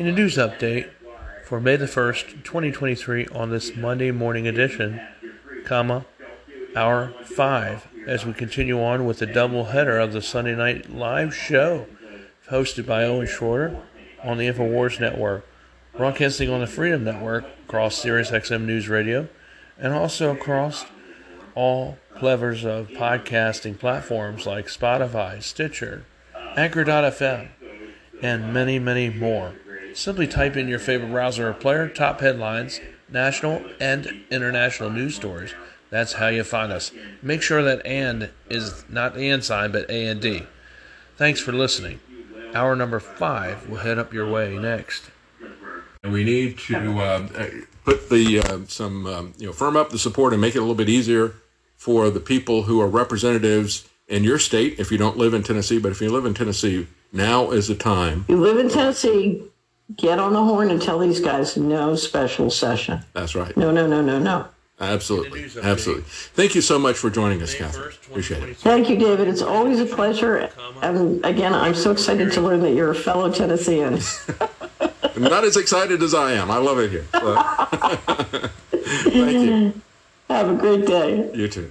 In a news update for May the 1st, 2023, on this Monday morning edition, comma, hour 5, as we continue on with the double header of the Sunday night live show hosted by Owen Schroeder on the InfoWars Network, broadcasting on the Freedom Network across Sirius XM News Radio, and also across all plethora of podcasting platforms like Spotify, Stitcher, Anchor.fm, and many, many more. Simply type in your favorite browser or player, top headlines, national and international news stories. That's how you find us. Make sure that and is not the and sign, but A and D. Thanks for listening. Hour number five will head up your way next. And we need to uh, put the uh, some um, you know firm up the support and make it a little bit easier for the people who are representatives in your state. If you don't live in Tennessee, but if you live in Tennessee, now is the time. You live in Tennessee, get on the horn and tell these guys no special session. That's right. No, no, no, no, no. Absolutely. Absolutely. Thank you so much for joining us, Catherine. Appreciate it. Thank you, David. It's always a pleasure. And again, I'm so excited to learn that you're a fellow Tennessean. Not as excited as I am. I love it here. Thank you. Have a great day. You too.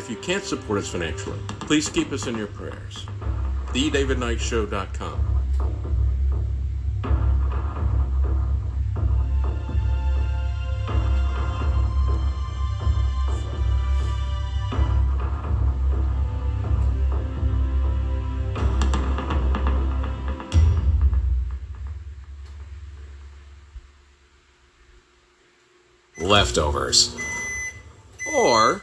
If you can't support us financially, please keep us in your prayers. TheDavidKnightShow.com. Leftovers. Or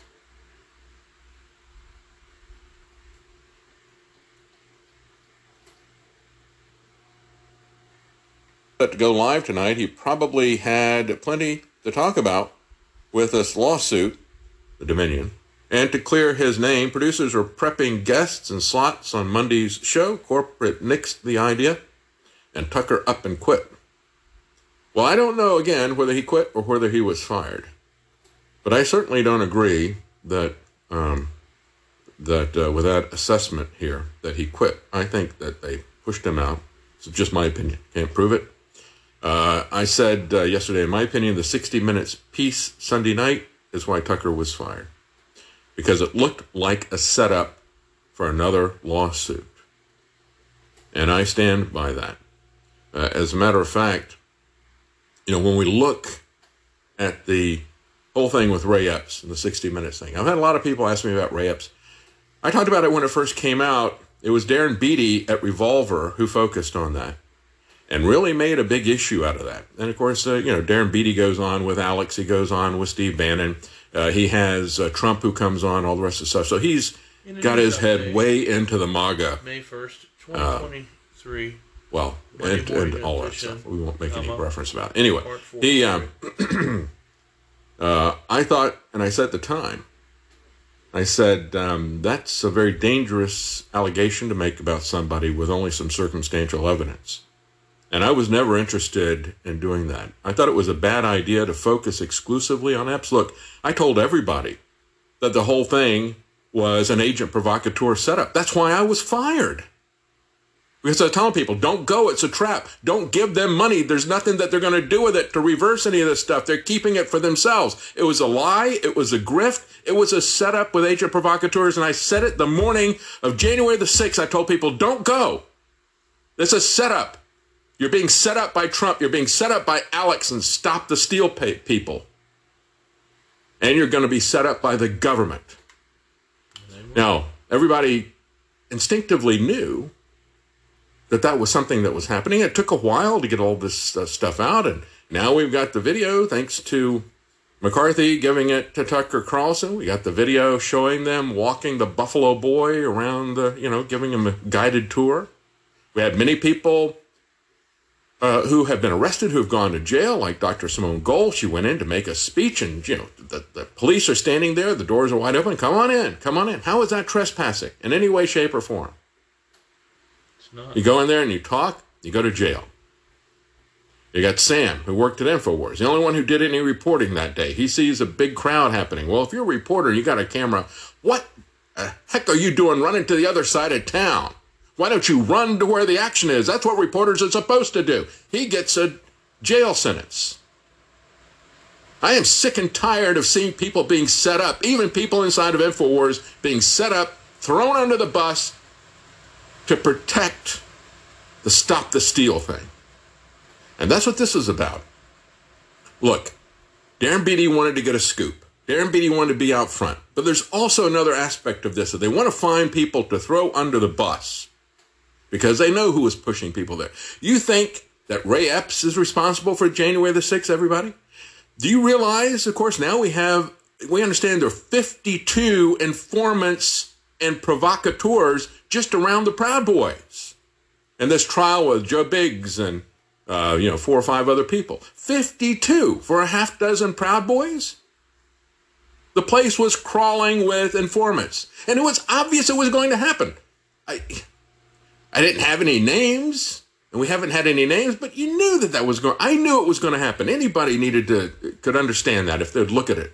To go live tonight, he probably had plenty to talk about with this lawsuit, the Dominion. And to clear his name, producers are prepping guests and slots on Monday's show. Corporate nixed the idea, and Tucker up and quit. Well, I don't know again whether he quit or whether he was fired, but I certainly don't agree that um, that uh, with that assessment here that he quit. I think that they pushed him out. It's just my opinion. Can't prove it. Uh, I said uh, yesterday, in my opinion, the 60 Minutes piece Sunday night is why Tucker was fired. Because it looked like a setup for another lawsuit. And I stand by that. Uh, as a matter of fact, you know, when we look at the whole thing with Ray Epps and the 60 Minutes thing, I've had a lot of people ask me about Ray Epps. I talked about it when it first came out. It was Darren Beattie at Revolver who focused on that and really made a big issue out of that. And of course, uh, you know, Darren Beattie goes on with Alex, he goes on with Steve Bannon, uh, he has uh, Trump who comes on, all the rest of the stuff. So he's got his head way into the MAGA. May 1st, 2023. Well, and, and all that stuff. We won't make any reference about it. Anyway, he, um, uh, I thought and I said at the time, I said, um, that's a very dangerous allegation to make about somebody with only some circumstantial evidence. And I was never interested in doing that. I thought it was a bad idea to focus exclusively on Epps. Look, I told everybody that the whole thing was an agent provocateur setup. That's why I was fired. Because I was telling people, don't go, it's a trap. Don't give them money. There's nothing that they're going to do with it to reverse any of this stuff. They're keeping it for themselves. It was a lie. It was a grift. It was a setup with agent provocateurs. And I said it the morning of January the 6th. I told people, don't go. Is a setup. You're being set up by Trump. You're being set up by Alex and stop the steal people. And you're going to be set up by the government. Now, everybody instinctively knew that that was something that was happening. It took a while to get all this uh, stuff out, and now we've got the video thanks to McCarthy giving it to Tucker Carlson. We got the video showing them walking the Buffalo Boy around the, you know, giving him a guided tour. We had many people uh, who have been arrested, who have gone to jail, like Dr. Simone Gold. She went in to make a speech, and you know the, the police are standing there. The doors are wide open. Come on in. Come on in. How is that trespassing in any way, shape, or form? It's not. You go in there and you talk, you go to jail. You got Sam, who worked at InfoWars, the only one who did any reporting that day. He sees a big crowd happening. Well, if you're a reporter, and you got a camera. What the heck are you doing running to the other side of town? Why don't you run to where the action is? That's what reporters are supposed to do. He gets a jail sentence. I am sick and tired of seeing people being set up, even people inside of InfoWars being set up, thrown under the bus, to protect the stop the steal thing. And that's what this is about. Look, Darren Beattie wanted to get a scoop. Darren Beattie wanted to be out front. But there's also another aspect of this that they want to find people to throw under the bus because they know who is pushing people there. You think that Ray Epps is responsible for January the 6th, everybody? Do you realize, of course, now we have, we understand there are 52 informants and provocateurs just around the Proud Boys. And this trial with Joe Biggs and, uh, you know, four or five other people. 52 for a half dozen Proud Boys? The place was crawling with informants. And it was obvious it was going to happen. I, I didn't have any names, and we haven't had any names, but you knew that that was going. I knew it was going to happen. Anybody needed to could understand that if they'd look at it.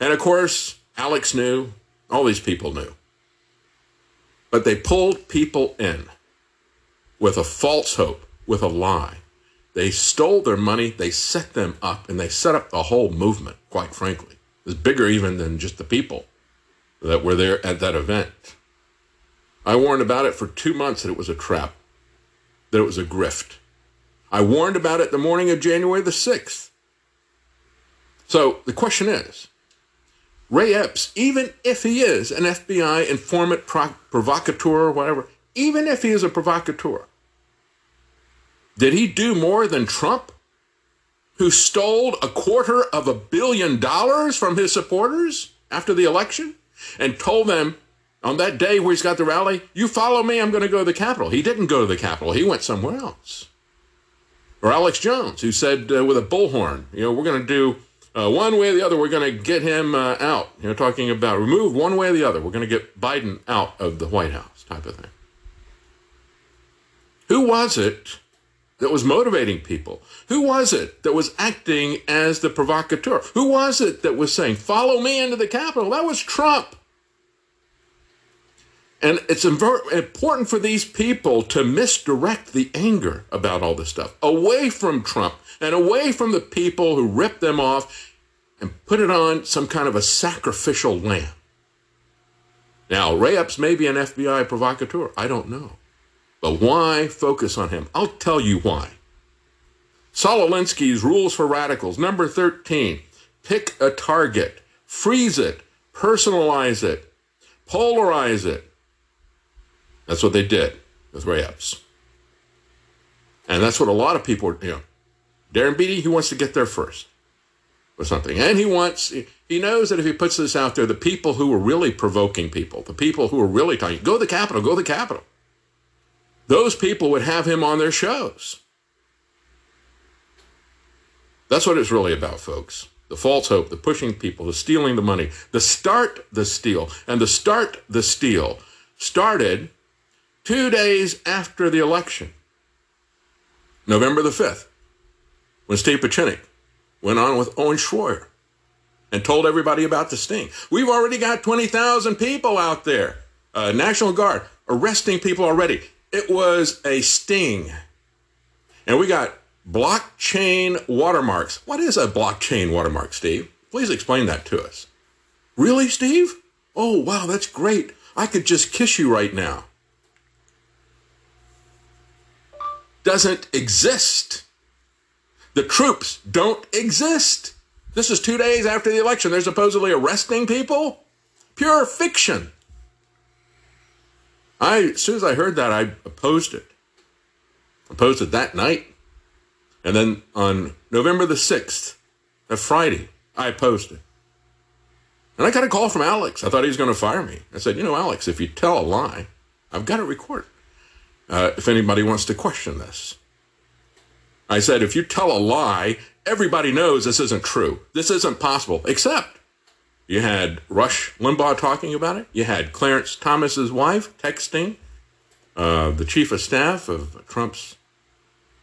And of course, Alex knew. All these people knew. But they pulled people in with a false hope, with a lie. They stole their money, they set them up, and they set up the whole movement, quite frankly. It was bigger even than just the people that were there at that event. I warned about it for two months that it was a trap, that it was a grift. I warned about it the morning of January the 6th. So the question is Ray Epps, even if he is an FBI informant, pro- provocateur, or whatever, even if he is a provocateur, did he do more than Trump, who stole a quarter of a billion dollars from his supporters after the election and told them on that day where he's got the rally, you follow me, I'm going to go to the Capitol? He didn't go to the Capitol, he went somewhere else. Or Alex Jones, who said uh, with a bullhorn, you know, we're going to do uh, one way or the other, we're going to get him uh, out. You know, talking about remove one way or the other. We're going to get Biden out of the White House, type of thing. Who was it that was motivating people? Who was it that was acting as the provocateur? Who was it that was saying, follow me into the Capitol? That was Trump. And it's important for these people to misdirect the anger about all this stuff away from Trump and away from the people who ripped them off and put it on some kind of a sacrificial lamb. Now, Ray Epps may be an FBI provocateur. I don't know. But why focus on him? I'll tell you why. Saul Alinsky's Rules for Radicals, number 13. Pick a target, freeze it, personalize it, polarize it. That's what they did with Ray Epps. And that's what a lot of people, you know, Darren Beattie, he wants to get there first with something. And he wants, he knows that if he puts this out there, the people who are really provoking people, the people who are really talking, go to the Capitol, go to the Capitol, those people would have him on their shows. That's what it's really about, folks. the false hope, the pushing people, the stealing the money, the start the steal, and the start the steal started two days after the election, November the 5th, when Steve Pieczenik went on with Owen Shroyer and told everybody about the sting. We've already got 20,000 people out there, uh, National Guard, arresting people already. It was a sting. And we got blockchain watermarks. What is a blockchain watermark, Steve? Please explain that to us. Really, Steve? Oh, wow, that's great. I could just kiss you right now. Doesn't exist. The troops don't exist. This is two days after the election. They're supposedly arresting people? Pure fiction. I, as soon as I heard that, I opposed it. Opposed it that night. And then on November the 6th, a Friday, I opposed it. And I got a call from Alex. I thought he was going to fire me. I said, You know, Alex, if you tell a lie, I've got it recorded. Uh, if anybody wants to question this, I said, If you tell a lie, everybody knows this isn't true. This isn't possible, except you had Rush Limbaugh talking about it. You had Clarence Thomas's wife texting uh, the chief of staff of Trump's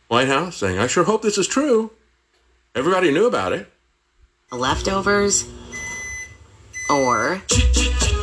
White House saying, I sure hope this is true. Everybody knew about it. Leftovers or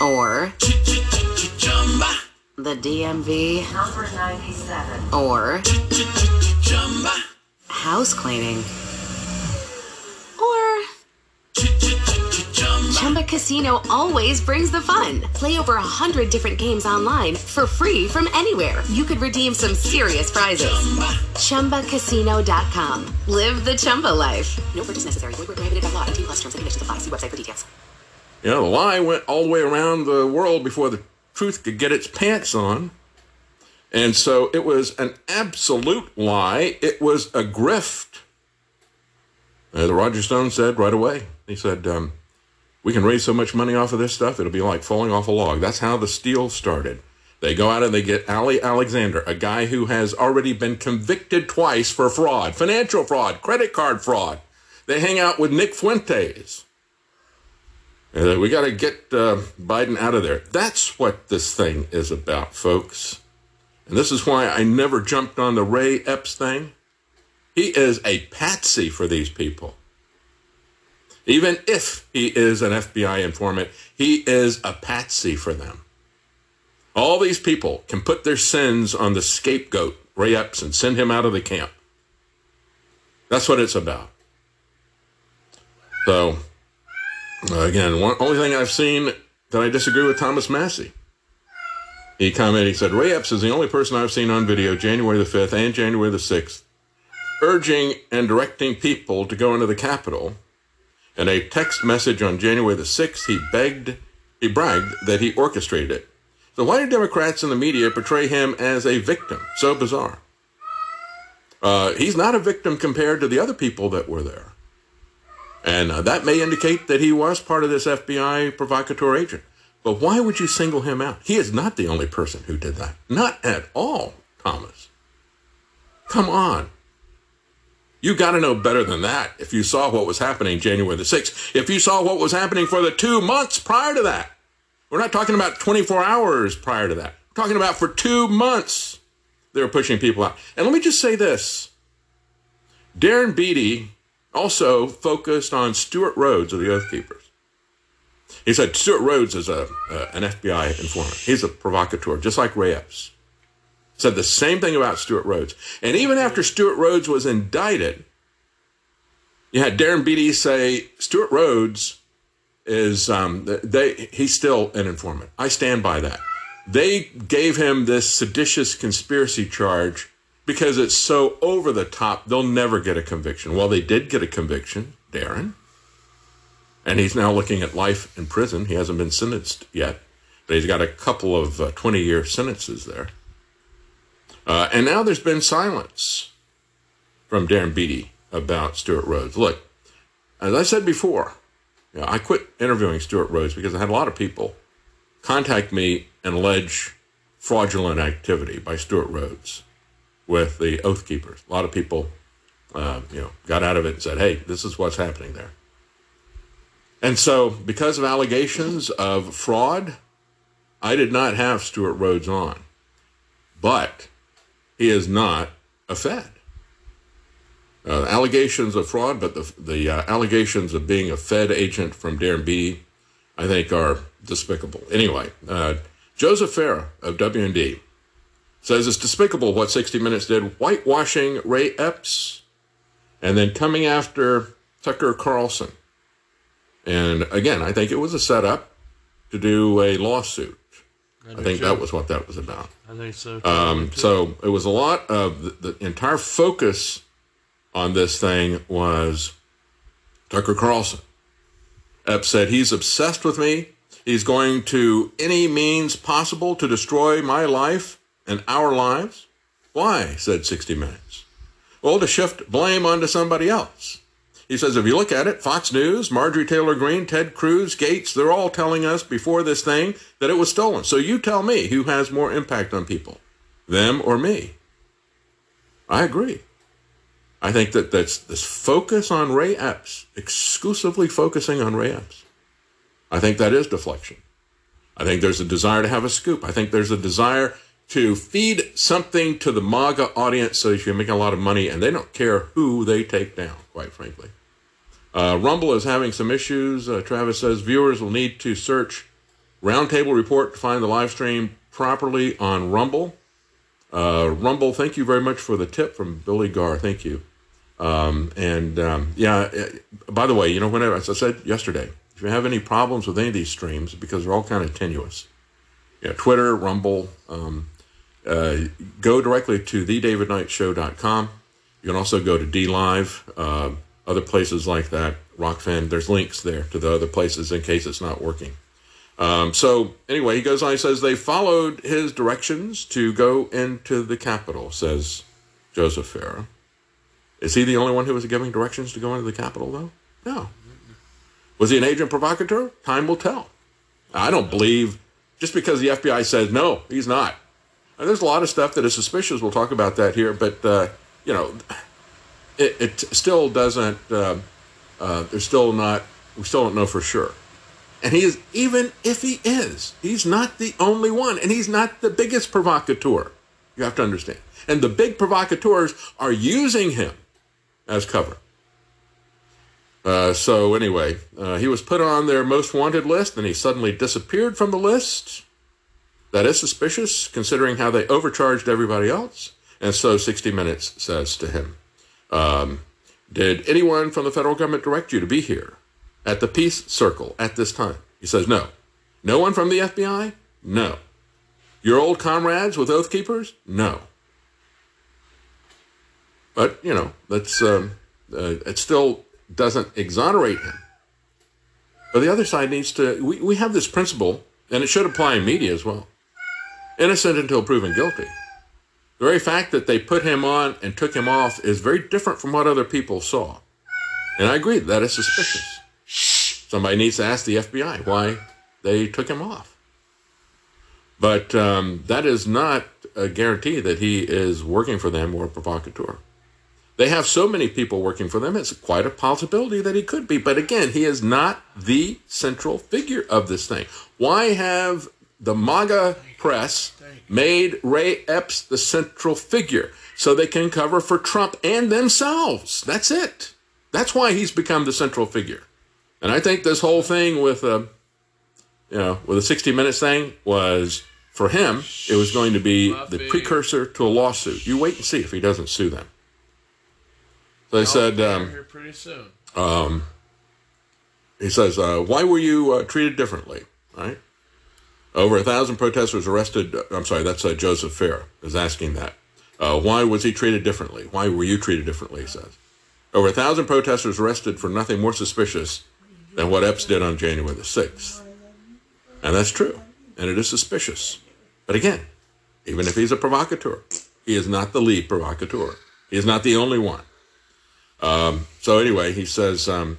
or the DMV Number 97. or house cleaning or Chumba Casino always brings the fun. Play over a hundred different games online for free from anywhere. You could redeem some serious prizes. ChumbaCasino.com. Live the Chumba life. No purchase necessary. Void where prohibited by law. 18 plus terms and conditions apply. See website for details. You know, the lie went all the way around the world before the truth could get its pants on. And so it was an absolute lie. It was a grift. Uh, the Roger Stone said right away. He said, um, "We can raise so much money off of this stuff; it'll be like falling off a log." That's how the steal started. They go out and they get Ali Alexander, a guy who has already been convicted twice for fraud, financial fraud, credit card fraud. They hang out with Nick Fuentes. Uh, we got to get uh, Biden out of there. That's what this thing is about, folks. And this is why I never jumped on the Ray Epps thing. He is a patsy for these people. Even if he is an FBI informant, he is a patsy for them. All these people can put their sins on the scapegoat, Ray Epps, and send him out of the camp. That's what it's about. So, uh, again, one only thing I've seen that I disagree with Thomas Massie. He commented, he said, Ray Epps is the only person I've seen on video January the 5th and January the 6th urging and directing people to go into the Capitol. In a text message on January the 6th, he begged, he bragged that he orchestrated it. So why do Democrats and the media portray him as a victim? So bizarre. Uh, he's not a victim compared to the other people that were there. And uh, that may indicate that he was part of this FBI provocateur agent. But why would you single him out? He is not the only person who did that. Not at all, Thomas. Come on. You got to know better than that if you saw what was happening January the 6th. If you saw what was happening for the two months prior to that. We're not talking about 24 hours prior to that. We're talking about for two months they were pushing people out. And let me just say this Darren Beattie also focused on Stewart Rhodes of the Oath Keepers. He said Stewart Rhodes is a, uh, an FBI informant. He's a provocateur, just like Ray Epps. Said the same thing about Stewart Rhodes. And even after Stewart Rhodes was indicted, you had Darren Beattie say Stewart Rhodes is um, they he's still an informant. I stand by that. They gave him this seditious conspiracy charge because it's so over the top. They'll never get a conviction. Well, they did get a conviction, Darren. And he's now looking at life in prison. He hasn't been sentenced yet, but he's got a couple of uh, 20 year sentences there. Uh, and now there's been silence from Darren Beattie about Stewart Rhodes. Look, as I said before, you know, I quit interviewing Stewart Rhodes because I had a lot of people contact me and allege fraudulent activity by Stewart Rhodes with the Oath Keepers. A lot of people, uh, you know, got out of it and said, "Hey, this is what's happening there." And so, because of allegations of fraud, I did not have Stewart Rhodes on, but he is not a Fed. Uh, allegations of fraud, but the the uh, allegations of being a Fed agent from Darren Beattie, I think, are despicable. Anyway, uh, Joseph Farah of WND says it's despicable what 60 Minutes did, whitewashing Ray Epps, and then coming after Tucker Carlson. And again, I think it was a setup to do a lawsuit. I, I think too. that was what that was about. I think so. Um, so it was a lot of the, the entire focus on this thing was Tucker Carlson. Epps said he's obsessed with me. He's going to any means possible to destroy my life and our lives. Why? said 60 Minutes. Well, to shift blame onto somebody else. He says, if you look at it, Fox News, Marjorie Taylor Greene, Ted Cruz, Gaetz, they're all telling us before this thing that it was stolen. So you tell me who has more impact on people, them or me. I agree. I think that that's this focus on Ray Epps, exclusively focusing on Ray Epps. I think that is deflection. I think there's a desire to have a scoop. I think there's a desire to feed something to the MAGA audience so that you're making a lot of money, and they don't care who they take down, quite frankly. Uh, Rumble is having some issues. Uh, Travis says viewers will need to search Roundtable Report to find the live stream properly on Rumble. Uh, Rumble, thank you very much for the tip from Billy Garr. Thank you. Um, and um, yeah, uh, by the way, you know, whenever, as I said yesterday, if you have any problems with any of these streams, because they're all kind of tenuous, yeah, Twitter, Rumble, um, uh, go directly to thedavidknightshow.com. You can also go to DLive, uh, other places like that, Rokfin. There's links there to the other places in case it's not working. Um, so anyway, he goes on. He says they followed his directions to go into the Capitol. Says Joseph Farah. Is he the only one who was giving directions to go into the Capitol, though? No. Was he an agent provocateur? Time will tell. I don't believe just because the FBI says no, he's not. And there's a lot of stuff that is suspicious. We'll talk about that here, but uh, you know, it, it still doesn't. Uh, uh, there's still not. We still don't know for sure. And he is even if he is, he's not the only one, and he's not the biggest provocateur. You have to understand. And the big provocateurs are using him as cover. Uh, so anyway, uh, he was put on their most wanted list, and he suddenly disappeared from the list. That is suspicious, considering how they overcharged everybody else. And so 60 Minutes says to him, um, Did anyone from the federal government direct you to be here at the Peace Circle at this time? He says, No. No one from the FBI? No. Your old comrades with Oath Keepers? No. But, you know, that's, um, uh, it still doesn't exonerate him. But the other side needs to, we, we have this principle, and it should apply in media as well innocent until proven guilty. The very fact that they put him on and took him off is very different from what other people saw. And I agree, that is suspicious. Somebody needs to ask the FBI why they took him off. But um, that is not a guarantee that he is working for them or a provocateur. They have so many people working for them, it's quite a possibility that he could be. But again, he is not the central figure of this thing. Why have the MAGA press made Ray Epps the central figure so they can cover for Trump and themselves? That's it. That's why he's become the central figure. And I think this whole thing with a, uh, you know, with a 60 minutes thing was for him, it was going to be the precursor to a lawsuit. You wait and see if he doesn't sue them. So they said, um, here pretty soon. Um, he says, uh, why were you uh, treated differently? Right? Over a thousand protesters arrested. Uh, I'm sorry, that's uh, Joseph Fair is asking that. Uh, why was he treated differently? Why were you treated differently? He says. Over a thousand protesters arrested for nothing more suspicious than what Epps did on January the 6th. And that's true. And it is suspicious. But again, even if he's a provocateur, he is not the lead provocateur. He is not the only one. Um, so anyway, he says um,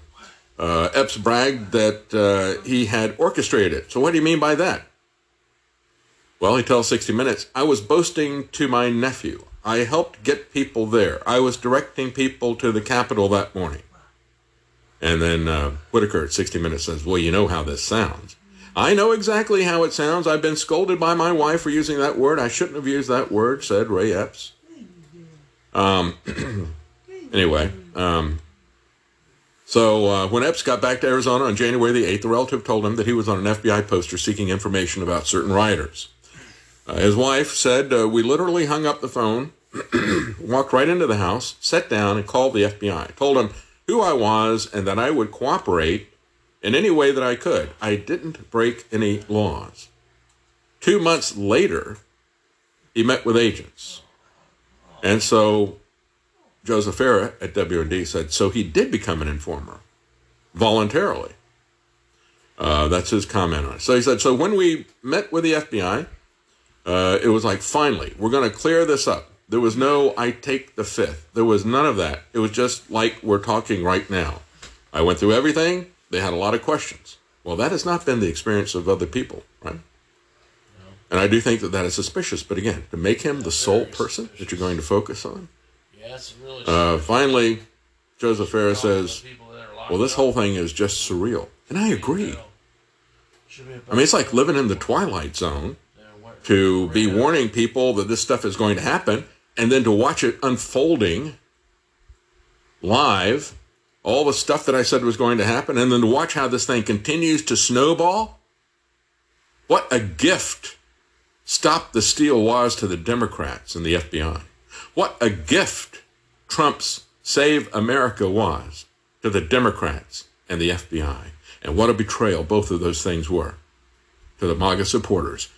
uh, Epps bragged that uh, he had orchestrated it. So what do you mean by that? Well, he tells 60 Minutes, I was boasting to my nephew. I helped get people there. I was directing people to the Capitol that morning. And then uh, Whitaker at 60 Minutes says, Well, you know how this sounds. I know exactly how it sounds. I've been scolded by my wife for using that word. I shouldn't have used that word, said Ray Epps. Um, anyway, um, so uh, when Epps got back to Arizona on January the 8th, the relative told him that he was on an FBI poster seeking information about certain rioters. Uh, his wife said, uh, We literally hung up the phone, walked right into the house, sat down, and called the FBI. Told him who I was and that I would cooperate in any way that I could. I didn't break any laws. Two months later, he met with agents. And so Joseph Farah at WND said, so he did become an informer voluntarily. Uh, that's his comment on it. So he said, so when we met with the FBI, uh, it was like, finally, we're going to clear this up. There was no, I take the fifth. There was none of that. It was just like we're talking right now. I went through everything. They had a lot of questions. Well, that has not been the experience of other people, right? And I do think that that is suspicious. But again, to make him the sole person that you're going to focus on. really uh, finally, Joseph Farah says, well, this whole thing is just surreal. And I agree. I mean, it's like living in the Twilight Zone to be warning people that this stuff is going to happen and then to watch it unfolding live, all the stuff that I said was going to happen, and then to watch how this thing continues to snowball. What a gift Stop the Steal was to the Democrats and the FBI. What a gift Trump's Save America was to the Democrats and the FBI. And what a betrayal both of those things were to the MAGA supporters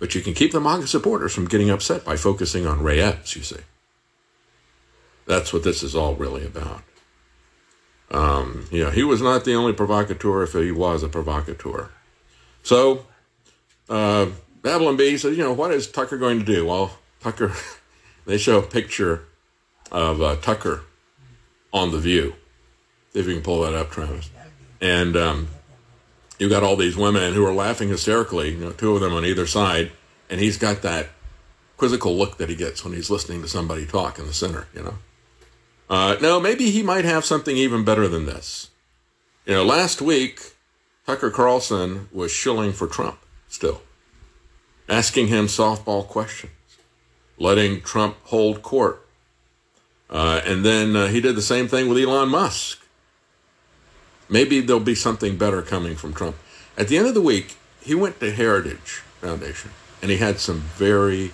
but you can keep the MAGA supporters from getting upset by focusing on Ray Epps, you see. That's what this is all really about. Um, know, he was not the only provocateur if he was a provocateur. So, uh, Babylon Bee says, you know, what is Tucker going to do? Well, Tucker, they show a picture of uh, Tucker on The View. If you can pull that up, Travis. And um, you've got all these women who are laughing hysterically, you know, two of them on either side, and he's got that quizzical look that he gets when he's listening to somebody talk in the center, you know. Uh, no, maybe he might have something even better than this. You know, last week, Tucker Carlson was shilling for Trump still, asking him softball questions, letting Trump hold court. Uh, and then uh, he did the same thing with Elon Musk. Maybe there'll be something better coming from Trump. At the end of the week, he went to Heritage Foundation and he had some very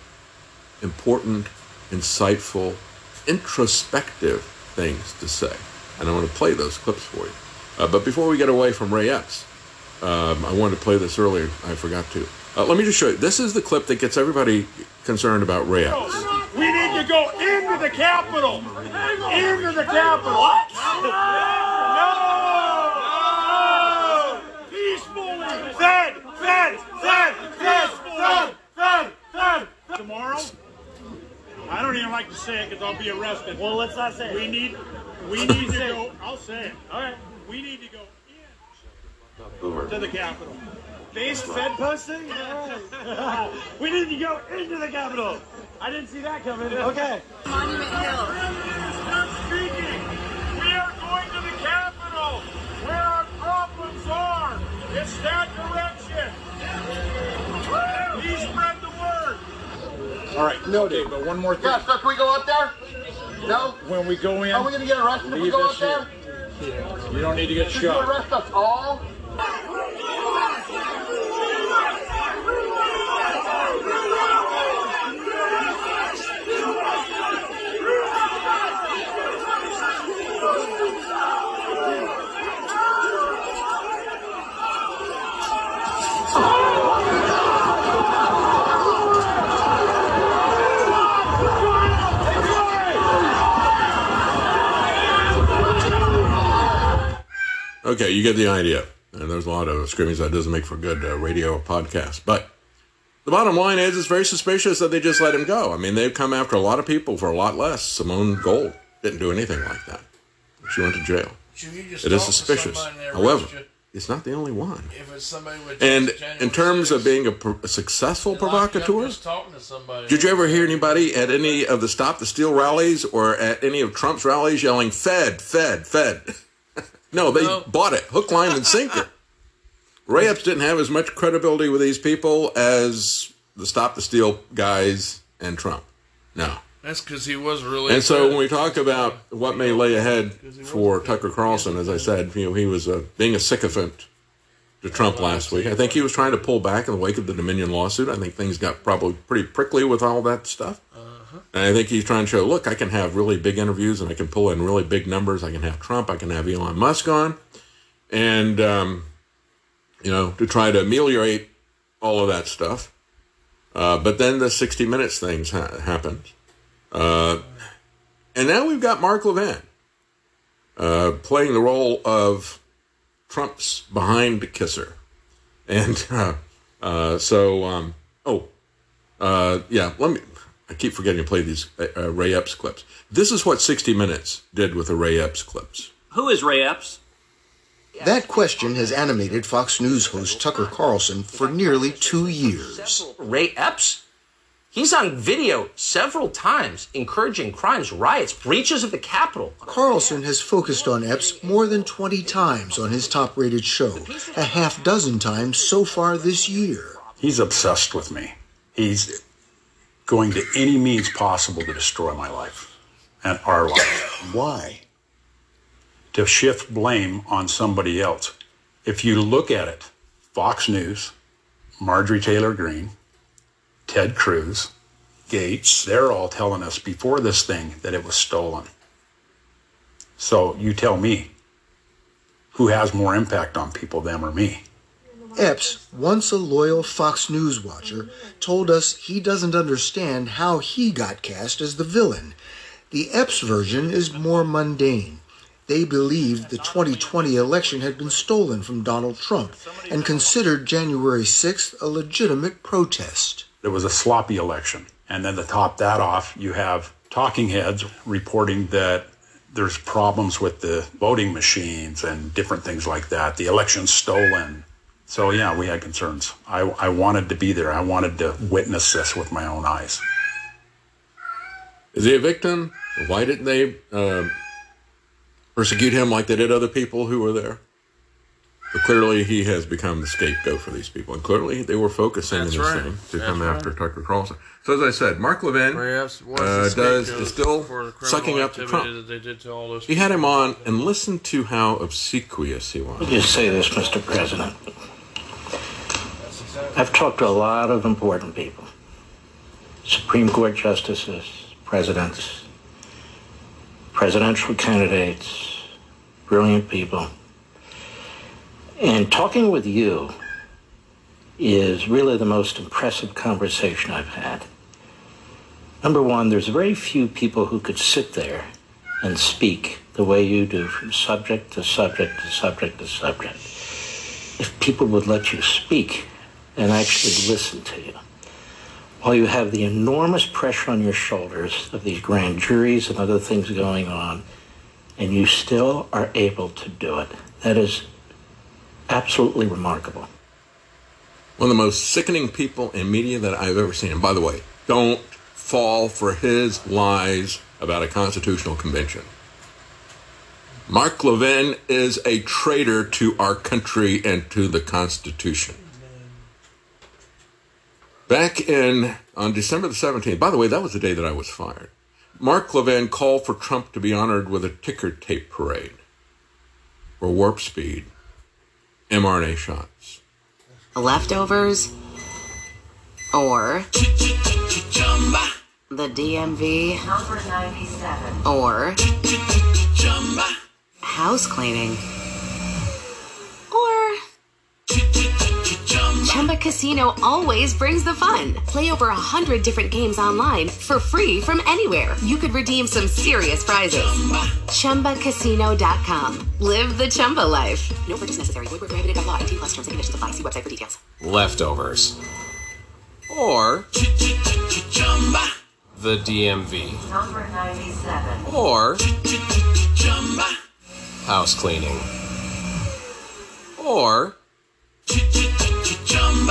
important, insightful, introspective things to say. And I want to play those clips for you. Uh, but before we get away from Ray Epps, um, I wanted to play this earlier. I forgot to. Uh, let me just show you. This is the clip that gets everybody concerned about Ray Epps. We need to go into the Capitol. Into the Capitol. What? No! Fed, fed, fed, fed, fed, fed, fed. Tomorrow, I don't even like to say it because I'll be arrested. Well, let's not say it. We need, we need to go. I'll say it. All right. We need to go in to the Capitol. Base Fed posting? we need to go into the Capitol. I didn't see that coming. Okay. Monument Hill. Stop speaking. We are going to the Capitol where our problems are. It's that direction. He spread the word. All right. No, Dave, but one more thing. Yeah, so can we go up there? No? When we go in, Are we going to get arrested if we go this up here. there? You don't need to get Should you shot. arrest us all? Okay, you get the idea. And there's a lot of screamings that doesn't make for good uh, radio or podcast. But the bottom line is, it's very suspicious that they just let him go. I mean, they've come after a lot of people for a lot less. Simone Gold didn't do anything like that. She went to jail. It is suspicious. However, it's not the only one. If it's somebody with And in terms of being a, pro- a successful and locked up provocateur, just talking to somebody. did you ever hear anybody at any of the Stop the Steal rallies or at any of Trump's rallies yelling "Fed, Fed, Fed"? no, they No. bought it hook, line, and sinker. Ray Epps didn't have as much credibility with these people as the Stop the Steal guys and Trump. No. That's because he was really. And so when we talk about what may lay ahead for Tucker Carlson, as I said, you know, he was uh, being a sycophant to Trump last week. I think he was trying to pull back in the wake of the Dominion lawsuit. I think things got probably pretty prickly with all that stuff. And I think he's trying to show, look, I can have really big interviews and I can pull in really big numbers. I can have Trump, I can have Elon Musk on, and um, you know, to try to ameliorate all of that stuff. Uh, but then the 60 Minutes things ha- happened. Uh, and now we've got Mark Levin uh, playing the role of Trump's behind kisser. And uh, uh, so, um, oh, uh, yeah, let me, I keep forgetting to play these uh, uh, Ray Epps clips. This is what 60 Minutes did with the Ray Epps clips. Who is Ray Epps? That question has animated Fox News host Tucker Carlson for nearly two years. Ray Epps? He's on video several times encouraging crimes, riots, breaches of the Capitol. Carlson has focused on Epps more than 20 times on his top rated show, a half dozen times so far this year. He's obsessed with me. He's going to any means possible to destroy my life and our life. Why? To shift blame on somebody else. If you look at it, Fox News, Marjorie Taylor Greene, Ted Cruz, Gaetz, they're all telling us before this thing that it was stolen. So you tell me who has more impact on people, them or me? Epps, once a loyal Fox News watcher, told us he doesn't understand how he got cast as the villain. The Epps version is more mundane. They believed the 2020 election had been stolen from Donald Trump and considered January 6th a legitimate protest. It was a sloppy election. And then to top that off, you have talking heads reporting that there's problems with the voting machines and different things like that. The election's stolen. So, yeah, we had concerns. I, I wanted to be there. I wanted to witness this with my own eyes. Is he a victim? Why didn't they uh, persecute him like they did other people who were there? But clearly, he has become the scapegoat for these people, and clearly, they were focusing That's in this right. thing to That's come right. after Tucker Carlson. So, as I said, Mark Levin Ray Epps was the uh, does is still for the criminal sucking up to Trump. That they did to all those He had him on, and listened to how obsequious he was. Let me just say this, Mr. President. I've talked to a lot of important people Supreme Court justices, presidents, presidential candidates, brilliant people. And talking with you is really the most impressive conversation I've had. Number one, there's very few people who could sit there and speak the way you do from subject to subject to subject to subject. If people would let you speak and actually listen to you, while you have the enormous pressure on your shoulders of these grand juries and other things going on, and you still are able to do it, that is absolutely remarkable. One of the most sickening people in media that I've ever seen. And by the way, don't fall for his lies about a constitutional convention. Mark Levin is a traitor to our country and to the Constitution. Back in on December the 17th, by the way, that was the day that I was fired. Mark Levin called for Trump to be honored with a ticker tape parade for warp speed mRNA shots. Leftovers or the DMV Number 97. or house cleaning or Chumba Casino always brings the fun. Play over a hundred different games online for free from anywhere. You could redeem some serious prizes. Chumba. ChumbaCasino.com. Live the Chumba life. No purchase necessary. Void where prohibited by law. 18 plus terms and conditions apply. See website for details. Leftovers. Or the DMV. Number 97. Or house cleaning. Or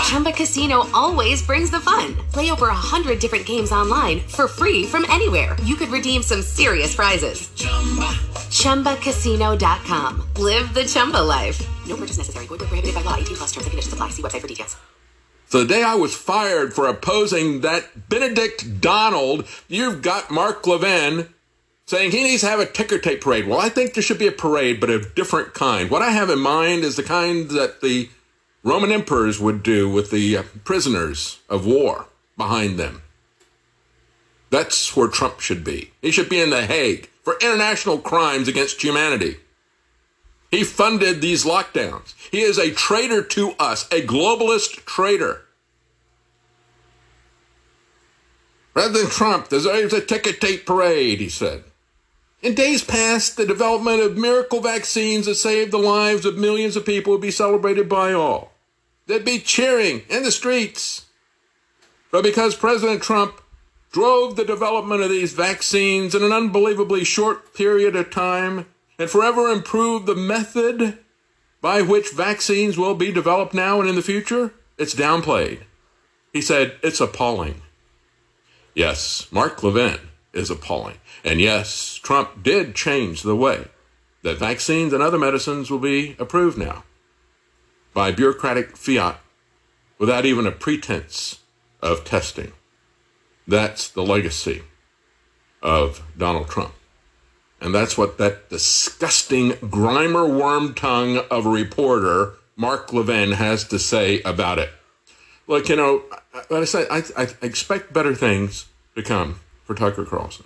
Chumba Casino always brings the fun. Play over a hundred different games online for free from anywhere. You could redeem some serious prizes. Chumba. ChumbaCasino.com. Live the Chumba life. No purchase necessary. Void where prohibited by law. 18 plus terms and conditions apply. See website for details. So the day I was fired for opposing that Benedict Donald, you've got Mark Levin saying he needs to have a ticker tape parade. Well, I think there should be a parade, but a different kind. What I have in mind is the kind that the Roman emperors would do with the prisoners of war behind them. That's where Trump should be. He should be in The Hague for international crimes against humanity. He funded these lockdowns. He is a traitor to us, a globalist traitor. Rather than Trump, there's a ticker tape parade, he said. In days past, the development of miracle vaccines that saved the lives of millions of people would be celebrated by all. They'd be cheering in the streets. But because President Trump drove the development of these vaccines in an unbelievably short period of time and forever improved the method by which vaccines will be developed now and in the future, it's downplayed. He said, it's appalling. Yes, Mark Levin is appalling. And yes, Trump did change the way that vaccines and other medicines will be approved now by bureaucratic fiat without even a pretense of testing. That's the legacy of Donald Trump. And that's what that disgusting Grima Wormtongue of a reporter, Mark Levin, has to say about it. Look, you know, like I said, I, I expect better things to come for Tucker Carlson.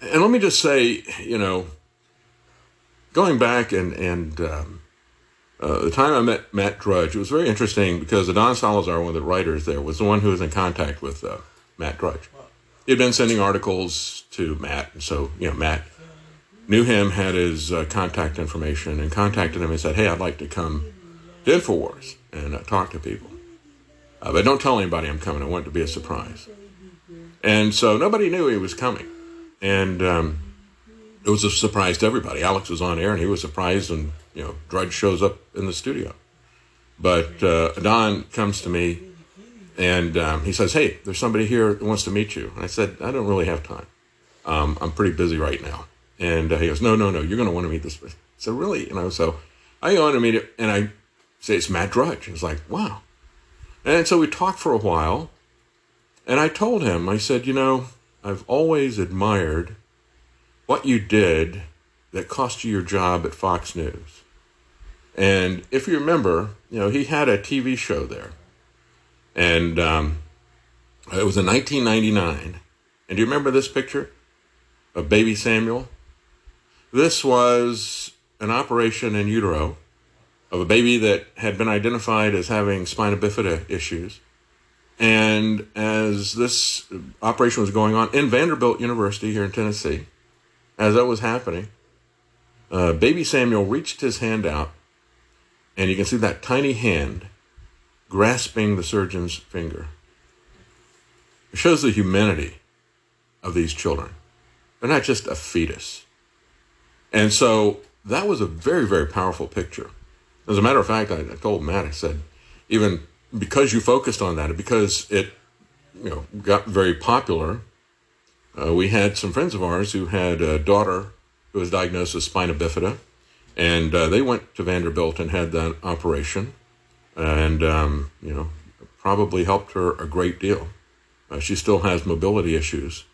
And let me just say, you know, going back and, and um, uh, the time I met Matt Drudge, it was very interesting because Don Salazar, one of the writers there, was the one who was in contact with uh, Matt Drudge. He'd been sending articles to Matt, and so you know Matt knew him, had his uh, contact information, and contacted him and said, "Hey, I'd like to come to Infowars and uh, talk to people, uh, but don't tell anybody I'm coming. I want it to be a surprise." And so nobody knew he was coming, and um, it was a surprise to everybody. Alex was on air, and he was surprised, and you know, Drudge shows up in the studio. But uh, Don comes to me and um, he says, Hey, there's somebody here that wants to meet you. And I said, I don't really have time. Um, I'm pretty busy right now. And uh, he goes, No, no, no, you're going to want to meet this person. I said, Really? You know, so I go on to meet it and I say, It's Matt Drudge. It's like, Wow. And so we talked for a while. And I told him, I said, You know, I've always admired what you did that cost you your job at Fox News. And if you remember, you know, he had a TV show there. And um, it was in 1999. And do you remember this picture of baby Samuel? This was an operation in utero of a baby that had been identified as having spina bifida issues. And as this operation was going on in Vanderbilt University here in Tennessee, as that was happening, uh, baby Samuel reached his hand out and you can see that tiny hand grasping the surgeon's finger. It shows the humanity of these children. They're not just a fetus. And so that was a very, very powerful picture. As a matter of fact, I, I told Matt, I said, even because you focused on that, because it you know, got very popular, uh, we had some friends of ours who had a daughter who was diagnosed with spina bifida and uh, they went to Vanderbilt and had that operation, and um, you know, probably helped her a great deal. Uh, she still has mobility issues,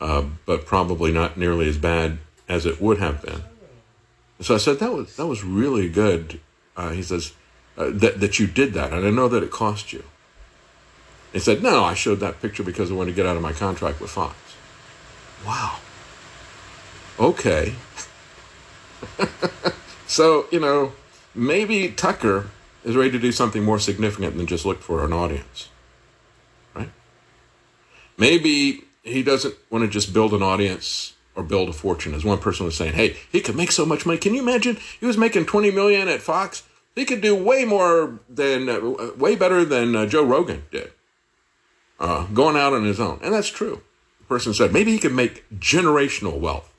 uh, but probably not nearly as bad as it would have been. So I said that was that was really good. Uh, he says uh, that that you did that, and I know that it cost you. He said, "No, I showed that picture because I wanted to get out of my contract with Fox." Wow. Okay. so, you know, maybe Tucker is ready to do something more significant than just look for an audience. Right? Maybe he doesn't want to just build an audience or build a fortune. As one person was saying, hey, he could make so much money. Can you imagine? He was making 20 million at Fox. He could do way more than, uh, way better than uh, Joe Rogan did, uh, going out on his own. And that's true. The person said, maybe he could make generational wealth.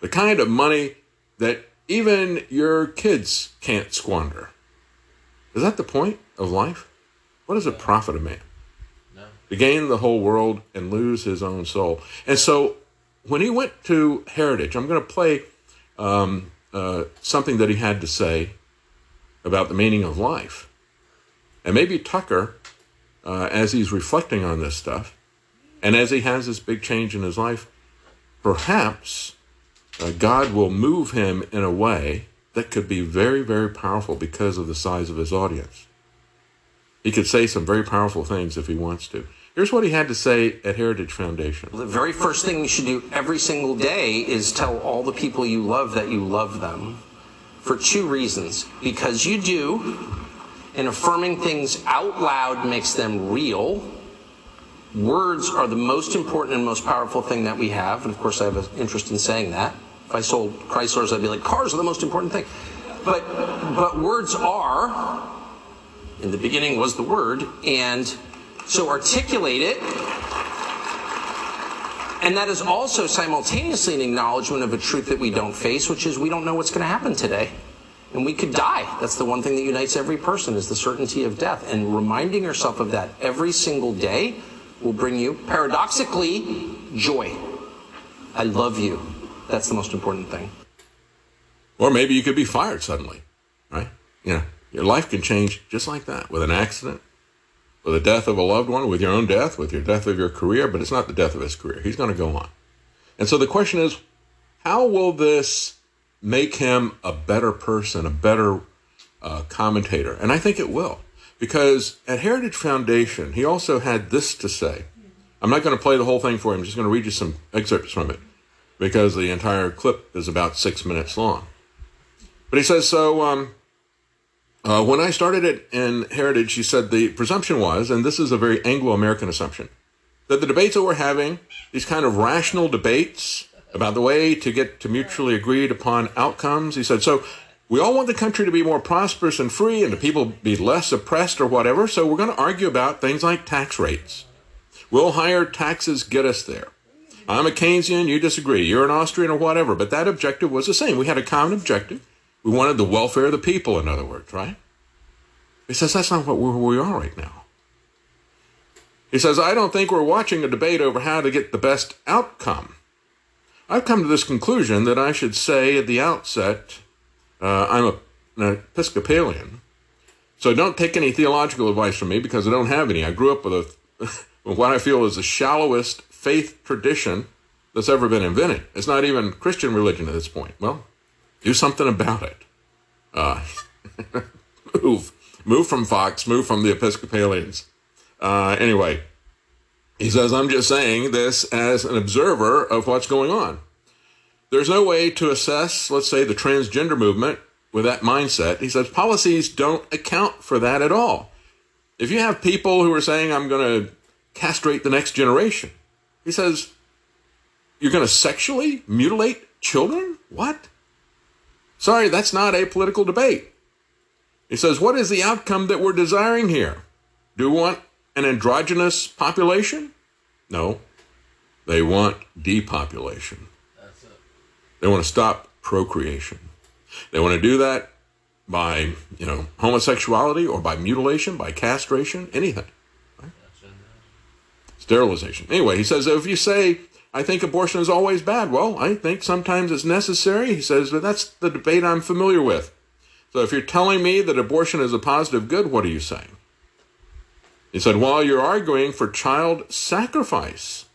The kind of money that even your kids can't squander. Is that the point of life? What does it profit a man? No. To gain the whole world and lose his own soul. And so when he went to Heritage, I'm going to play um, uh, something that he had to say about the meaning of life. And maybe Tucker, uh, as he's reflecting on this stuff, and as he has this big change in his life, perhaps uh, God will move him in a way that could be very, very powerful because of the size of his audience. He could say some very powerful things if he wants to. Here's what he had to say at Heritage Foundation. The very first thing you should do every single day is tell all the people you love that you love them for two reasons. Because you do, and affirming things out loud makes them real. Words are the most important and most powerful thing that we have. And of course, I have an interest in saying that. If I sold Chryslers, I'd be like, cars are the most important thing. But, but words are, in the beginning was the word, and so articulate it. And that is also simultaneously an acknowledgement of a truth that we don't face, which is we don't know what's going to happen today. And we could die. That's the one thing that unites every person is the certainty of death. And reminding yourself of that every single day will bring you, paradoxically, joy. I love you. That's the most important thing. Or maybe you could be fired suddenly, right? You know, your life can change just like that with an accident, with the death of a loved one, with your own death, with your death of your career, but it's not the death of his career. He's going to go on. And so the question is, how will this make him a better person, a better uh, commentator? And I think it will. Because at Heritage Foundation, he also had this to say. I'm not going to play the whole thing for you. I'm just going to read you some excerpts from it because the entire clip is about six minutes long. But he says, so um, uh, when I started it in Heritage, he said the presumption was, and this is a very Anglo American assumption, that the debates that we're having, these kind of rational debates about the way to get to mutually agreed upon outcomes, he said, so we all want the country to be more prosperous and free and the people be less oppressed or whatever, so we're going to argue about things like tax rates. Will higher taxes get us there? I'm a Keynesian, you disagree. You're an Austrian or whatever, but that objective was the same. We had a common objective. We wanted the welfare of the people, in other words, right? He says that's not what we are right now. He says, I don't think we're watching a debate over how to get the best outcome. I've come to this conclusion that I should say at the outset, uh, I'm a, an Episcopalian, so don't take any theological advice from me because I don't have any. I grew up with a, what I feel is the shallowest faith tradition that's ever been invented. It's not even Christian religion at this point. Well, do something about it. Uh, move. Move from Fox, move from the Episcopalians. Uh, anyway, he says, I'm just saying this as an observer of what's going on. There's no way to assess, let's say, the transgender movement with that mindset. He says policies don't account for that at all. If you have people who are saying, I'm going to castrate the next generation, he says, You're going to sexually mutilate children? What? Sorry, that's not a political debate. He says, What is the outcome that we're desiring here? Do we want an androgynous population? No. They want depopulation. They want to stop procreation. They want to do that by, you know, homosexuality or by mutilation, by castration, anything. Sterilization. Anyway, he says if you say, I think abortion is always bad, well, I think sometimes it's necessary. He says, but that's the debate I'm familiar with. So if you're telling me that abortion is a positive good, what are you saying? He said, well, you're arguing for child sacrifice.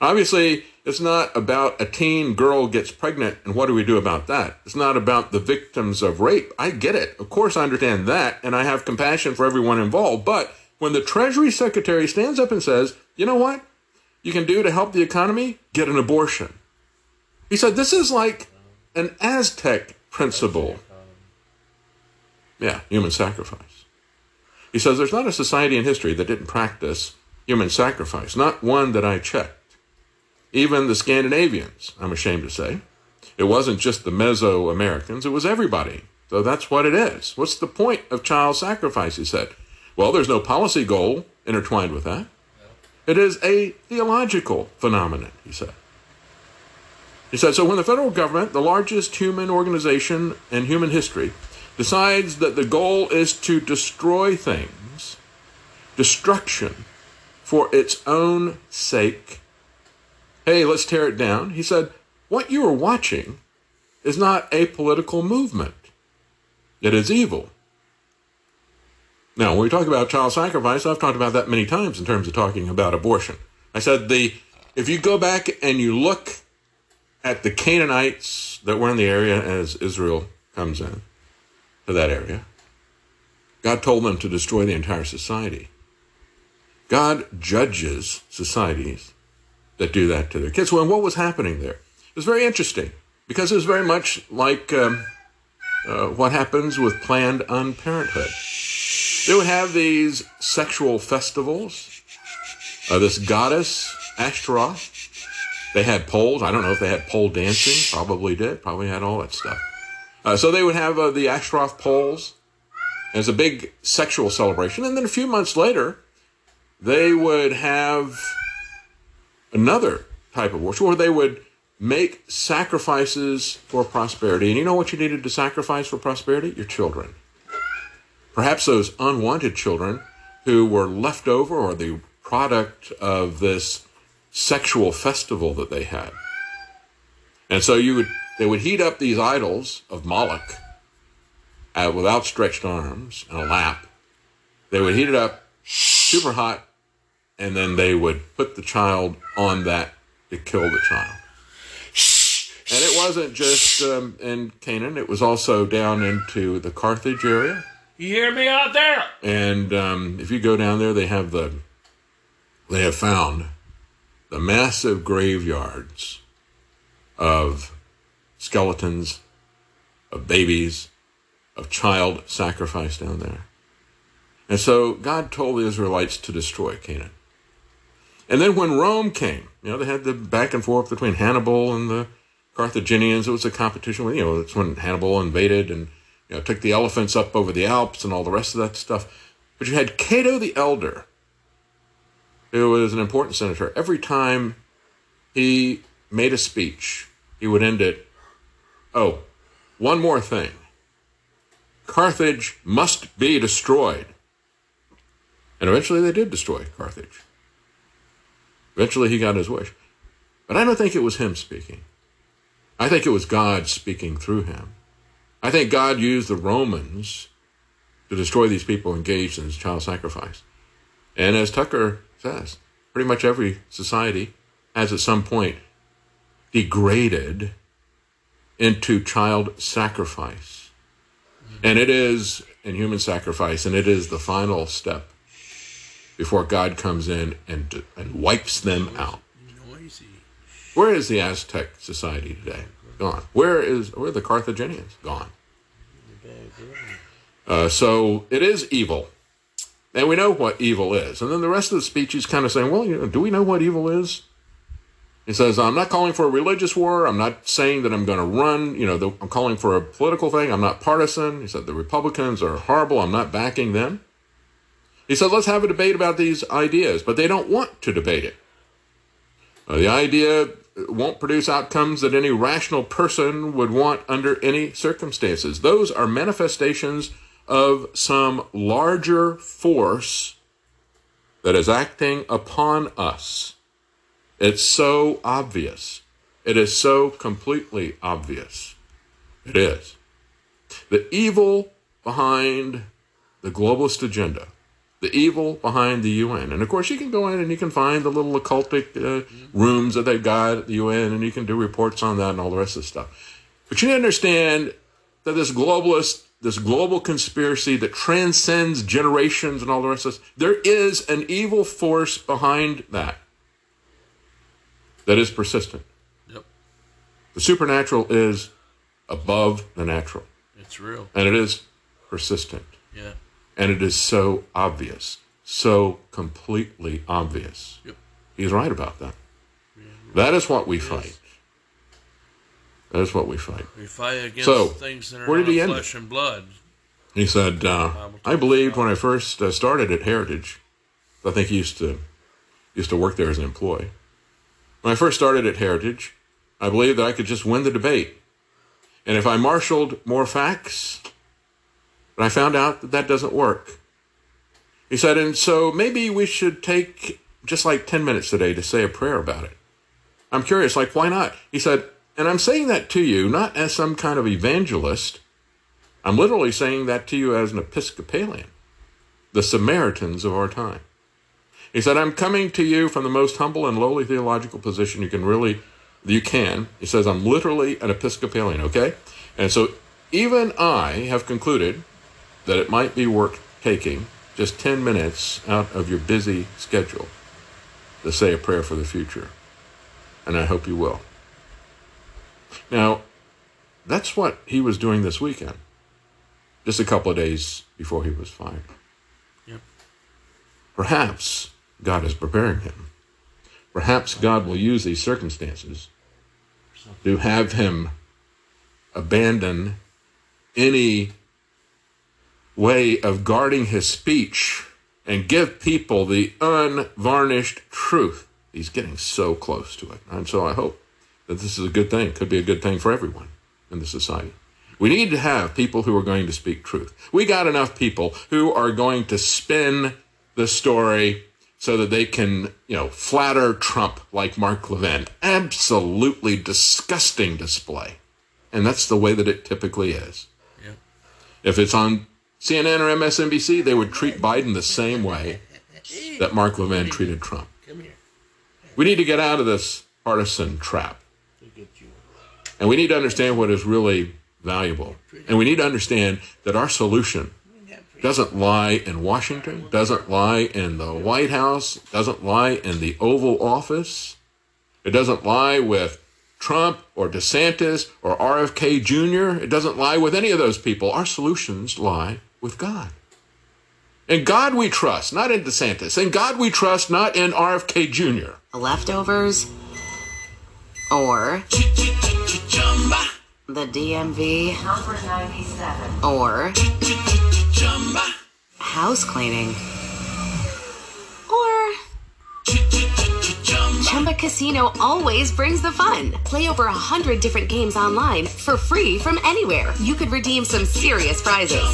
Obviously, it's not about a teen girl gets pregnant and what do we do about that? It's not about the victims of rape. I get it. Of course, I understand that, and I have compassion for everyone involved. But when the Treasury Secretary stands up and says, you know what you can do to help the economy? Get an abortion. He said, this is like an Aztec principle. Yeah, human sacrifice. He says there's not a society in history that didn't practice human sacrifice, not one that I checked. Even the Scandinavians, I'm ashamed to say. It wasn't just the Mesoamericans, it was everybody. So that's what it is. What's the point of child sacrifice, he said. Well, there's no policy goal intertwined with that. It is a theological phenomenon, he said. He said, so when the federal government, the largest human organization in human history, decides that the goal is to destroy things, destruction for its own sake, hey, let's tear it down. He said, what you are watching is not a political movement. It is evil. Now, when we talk about child sacrifice, I've talked about that many times in terms of talking about abortion. I said the if you go back and you look at the Canaanites that were in the area as Israel comes in to that area, God told them to destroy the entire society. God judges societies that do that to their kids. Well, what was happening there? It was very interesting because it was very much like um, uh, what happens with Planned Unparenthood. They would have these sexual festivals. Uh, this goddess, Ashtaroth, they had poles. I don't know if they had pole dancing. Probably did. Probably had all that stuff. Uh, so they would have uh, the Ashtaroth poles as a big sexual celebration. And then a few months later, they would have another type of worship where they would make sacrifices for prosperity. And you know what you needed to sacrifice for prosperity? Your children. Perhaps those unwanted children who were left over or the product of this sexual festival that they had. And so you would they would heat up these idols of Moloch uh, with outstretched arms and a lap. They would heat it up super hot, and then they would put the child on that to kill the child. And it wasn't just um, in Canaan; it was also down into the Carthage area. You hear me out there? And um, if you go down there, they have the they have found the massive graveyards of skeletons, of babies, of child sacrifice down there. And so God told the Israelites to destroy Canaan. And then when Rome came, you know, they had the back and forth between Hannibal and the Carthaginians. It was a competition. You know, it's when Hannibal invaded and you know, took the elephants up over the Alps and all the rest of that stuff. But you had Cato the Elder, who was an important senator. Every time he made a speech, he would end it, oh, one more thing. Carthage must be destroyed. And eventually they did destroy Carthage. Eventually he got his wish. But I don't think it was him speaking. I think it was God speaking through him. I think God used the Romans to destroy these people engaged in child sacrifice. And as Tucker says, pretty much every society has at some point degraded into child sacrifice. And it is in human sacrifice, and it is the final step before God comes in and, and wipes them out. Where is the Aztec society today? Gone. Where is where are the Carthaginians? Gone. Uh, so it is evil. And we know what evil is. And then the rest of the speech, he's kind of saying, well, you know, do we know what evil is? He says, I'm not calling for a religious war. I'm not saying that I'm going to run. You know, the, I'm calling for a political thing. I'm not partisan. He said, the Republicans are horrible. I'm not backing them. He said, let's have a debate about these ideas, but they don't want to debate it. Uh, the idea won't produce outcomes that any rational person would want under any circumstances. Those are manifestations of some larger force that is acting upon us. It's so obvious. It is so completely obvious. It is. The evil behind the globalist agenda, the evil behind the UN. And of course, you can go in and you can find the little occultic uh, rooms that they've got at the UN and you can do reports on that and all the rest of the stuff. But you need to understand that this globalist this global conspiracy that transcends generations and all the rest of this. There is an evil force behind that that is persistent. Yep. The supernatural is above the natural. It's real. And it is persistent. Yeah. And it is so obvious, so completely obvious. Yep. He's right about that. That is what we fight. That is what we fight. We fight against So, things that are where did not he end flesh it? and blood. He said, uh, "I believed when I first uh, started at Heritage. I think he used to used to work there as an employee. When I first started at Heritage, I believed that I could just win the debate, and if I marshaled more facts, but I found out that that doesn't work." He said, "And so maybe we should take just like ten minutes today to say a prayer about it." I'm curious, like, why not? He said, and I'm saying that to you not as some kind of evangelist. I'm literally saying that to you as an Episcopalian, the Samaritans of our time. He said, I'm coming to you from the most humble and lowly theological position you can really, you can. He says, I'm literally an Episcopalian, okay? And so even I have concluded that it might be worth taking just 10 minutes out of your busy schedule to say a prayer for the future. And I hope you will. Now, that's what he was doing this weekend, just a couple of days before he was fired. Yep. Perhaps God is preparing him. Perhaps God will use these circumstances to have him abandon any way of guarding his speech and give people the unvarnished truth. He's getting so close to it. And so I hope that this is a good thing. Could be a good thing for everyone in the society. We need to have people who are going to speak truth. We got enough people who are going to spin the story so that they can, you know, flatter Trump like Mark Levin. Absolutely disgusting display. And that's the way that it typically is. Yeah. If it's on CNN or MSNBC, they would treat Biden the same way that Mark Levin treated Trump. We need to get out of this partisan trap. And we need to understand what is really valuable. And we need to understand that our solution doesn't lie in Washington, doesn't lie in the White House, doesn't lie in the Oval Office. It doesn't lie with Trump or DeSantis or RFK Jr. It doesn't lie with any of those people. Our solutions lie with God. In God we trust, not in DeSantis. In God we trust, not in RFK Jr. Leftovers or the DMV Number 97. or house cleaning Chumba Casino always brings the fun. Play over a hundred different games online for free from anywhere. You could redeem some serious prizes.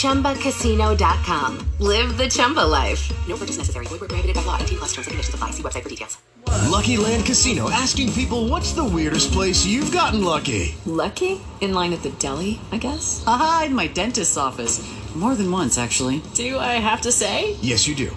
ChumbaCasino.com. Live the Chumba life. No purchase necessary. Void where prohibited by law. 18 plus terms and conditions apply. See website for details. Lucky Land Casino asking people what's the weirdest place you've gotten lucky? Lucky? In line at the deli, I guess? Aha, in my dentist's office. More than once, actually. Do I have to say? Yes, you do.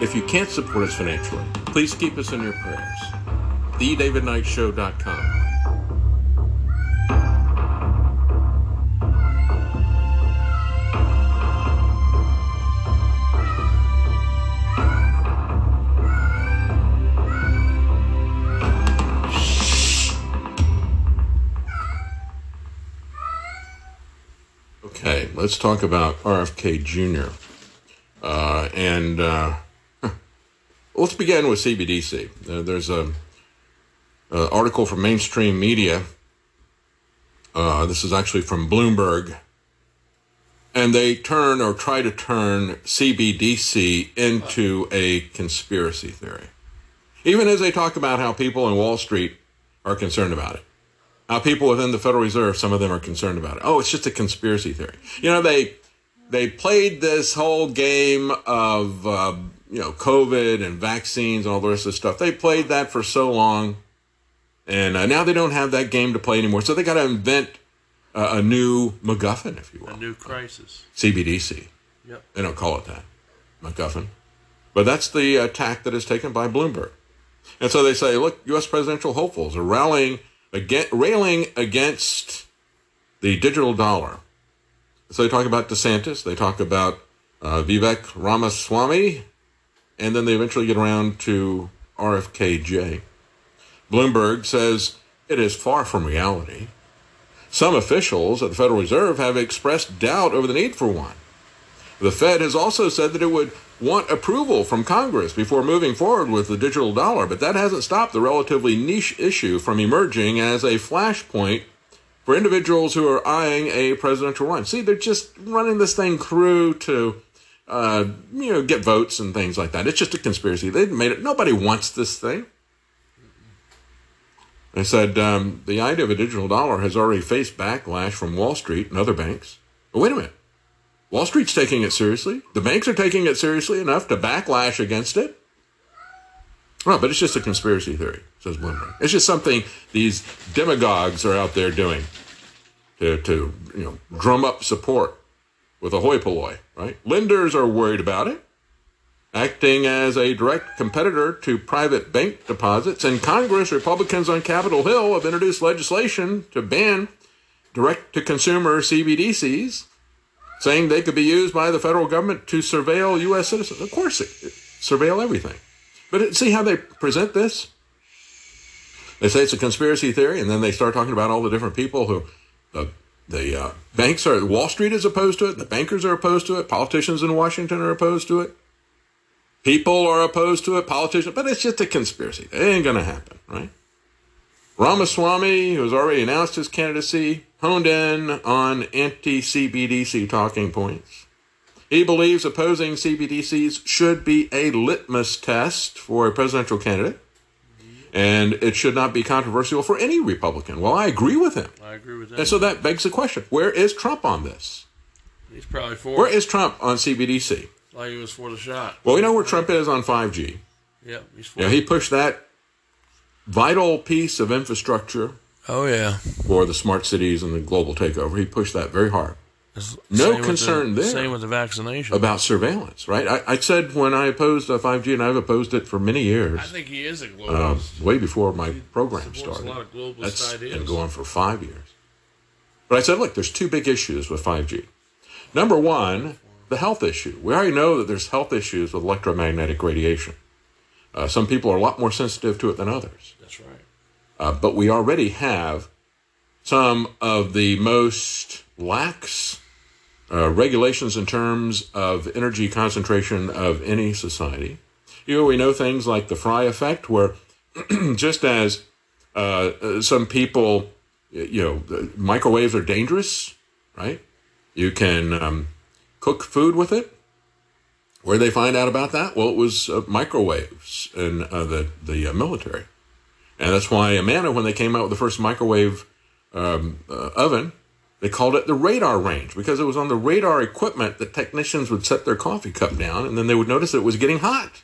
If you can't support us financially, please keep us in your prayers. TheDavidKnightShow.com. Okay, let's talk about RFK Jr. Uh, and uh, let's begin with CBDC. Uh, there's a, a, article from mainstream media. Uh, this is actually from Bloomberg, and they turn or try to turn CBDC into a conspiracy theory, even as they talk about how people in Wall Street are concerned about it. How people within the Federal Reserve, some of them are concerned about it. Oh, it's just a conspiracy theory. You know, they they played this whole game of uh, you know COVID and vaccines and all the rest of the stuff. They played that for so long, and uh, now they don't have that game to play anymore. So they got to invent uh, a new MacGuffin, if you will. A new crisis. CBDC. Yep. They don't call it that, MacGuffin, but that's the attack that is taken by Bloomberg. And so they say, look, U.S. presidential hopefuls are rallying against, railing against the digital dollar. So they talk about DeSantis, they talk about uh, Vivek Ramaswamy, and then they eventually get around to RFKJ. Bloomberg says it is far from reality. Some officials at the Federal Reserve have expressed doubt over the need for one. The Fed has also said that it would want approval from Congress before moving forward with the digital dollar, but that hasn't stopped the relatively niche issue from emerging as a flashpoint for individuals who are eyeing a presidential run. See, they're just running this thing through to, uh, you know, get votes and things like that. It's just a conspiracy. They made it. Nobody wants this thing. They said um, the idea of a digital dollar has already faced backlash from Wall Street and other banks. But wait a minute. Wall Street's taking it seriously. The banks are taking it seriously enough to backlash against it. Well, but it's just a conspiracy theory, says Bloomberg. It's just something these demagogues are out there doing to, to you know, drum up support with a hoi polloi, right? Lenders are worried about it, acting as a direct competitor to private bank deposits. And Congress, Republicans on Capitol Hill have introduced legislation to ban direct to consumer CBDCs saying they could be used by the federal government to surveil U.S. citizens. Of course, it, it, surveil everything. But it, see how they present this? They say it's a conspiracy theory, and then they start talking about all the different people who the the uh, banks are. Wall Street is opposed to it. The bankers are opposed to it. Politicians in Washington are opposed to it. People are opposed to it. Politicians, but it's just a conspiracy. It ain't gonna happen, right? Ramaswamy, who has already announced his candidacy, honed in on anti CBDC talking points. He believes opposing CBDCs should be a litmus test for a presidential candidate, and it should not be controversial for any Republican. Well, I agree with him. I agree with that. And so that begs the question where is Trump on this? He's probably for Where is Trump on CBDC? Like he was for the shot. Well, we know where Trump is on 5G. Yep, he's for know, he pushed that vital piece of infrastructure Oh yeah. for the smart cities and the global takeover. He pushed that very hard. No Same with concern the, there Same with the vaccination. about surveillance, right? I, I said when I opposed uh, 5G, and I've opposed it for many years, I think he is a uh, globalist. way before my program supports a started. lot of globalist That's ideas. been going for five years. But I said, look, there's two big issues with 5G. Number one, the health issue. We already know that there's health issues with electromagnetic radiation. Uh, some people are a lot more sensitive to it than others. That's right. Uh, but we already have some of the most lax uh, regulations in terms of energy concentration of any society. You know, we know things like the Frey effect, where just as uh, uh, some people, you know, microwaves are dangerous, right? You can um, cook food with it. Where did they find out about that? Well, it was uh, microwaves in uh, the the military. And that's why Amana, when they came out with the first microwave um, oven, they called it the Radarange because it was on the radar equipment that technicians would set their coffee cup down and then they would notice it was getting hot.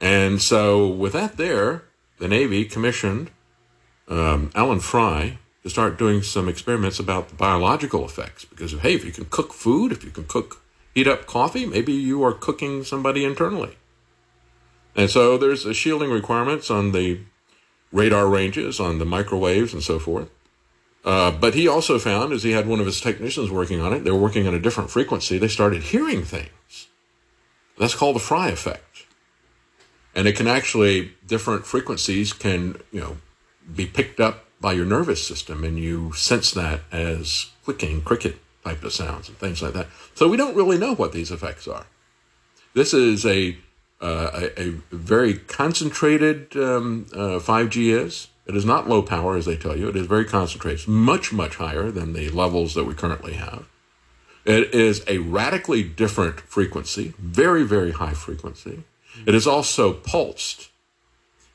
And so, with that there, the Navy commissioned um, Allan Frey to start doing some experiments about the biological effects because, hey, if you can cook food, if you can cook, heat up coffee, maybe you are cooking somebody internally. And so there's shielding requirements on the radar ranges, on the microwaves, and so forth. Uh, but he also found, as he had one of his technicians working on it, they were working on a different frequency. They started hearing things. That's called the Frey effect. And it can actually, different frequencies can, you know, be picked up by your nervous system, and you sense that as clicking, cricket type of sounds and things like that. So we don't really know what these effects are. This is a uh, a, a, very concentrated um, uh, 5G is. It is not low power, as they tell you. It is very concentrated. Much, much higher than the levels that we currently have. It is a radically different frequency, very, very high frequency. It is also pulsed.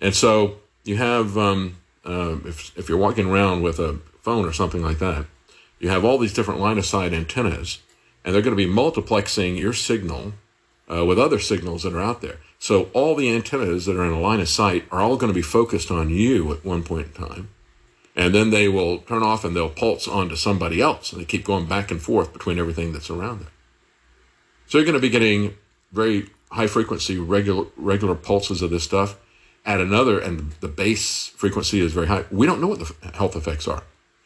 And so you have, um, uh, if, if you're walking around with a phone or something like that, you have all these different line of sight antennas, and they're going to be multiplexing your signal uh, with other signals that are out there. So all the antennas that are in a line of sight are all going to be focused on you at one point in time. And then they will turn off and they'll pulse onto somebody else. And they keep going back and forth between everything that's around them. So you're going to be getting very high frequency, regular, regular pulses of this stuff at another, and the base frequency is very high. We don't know what the health effects are.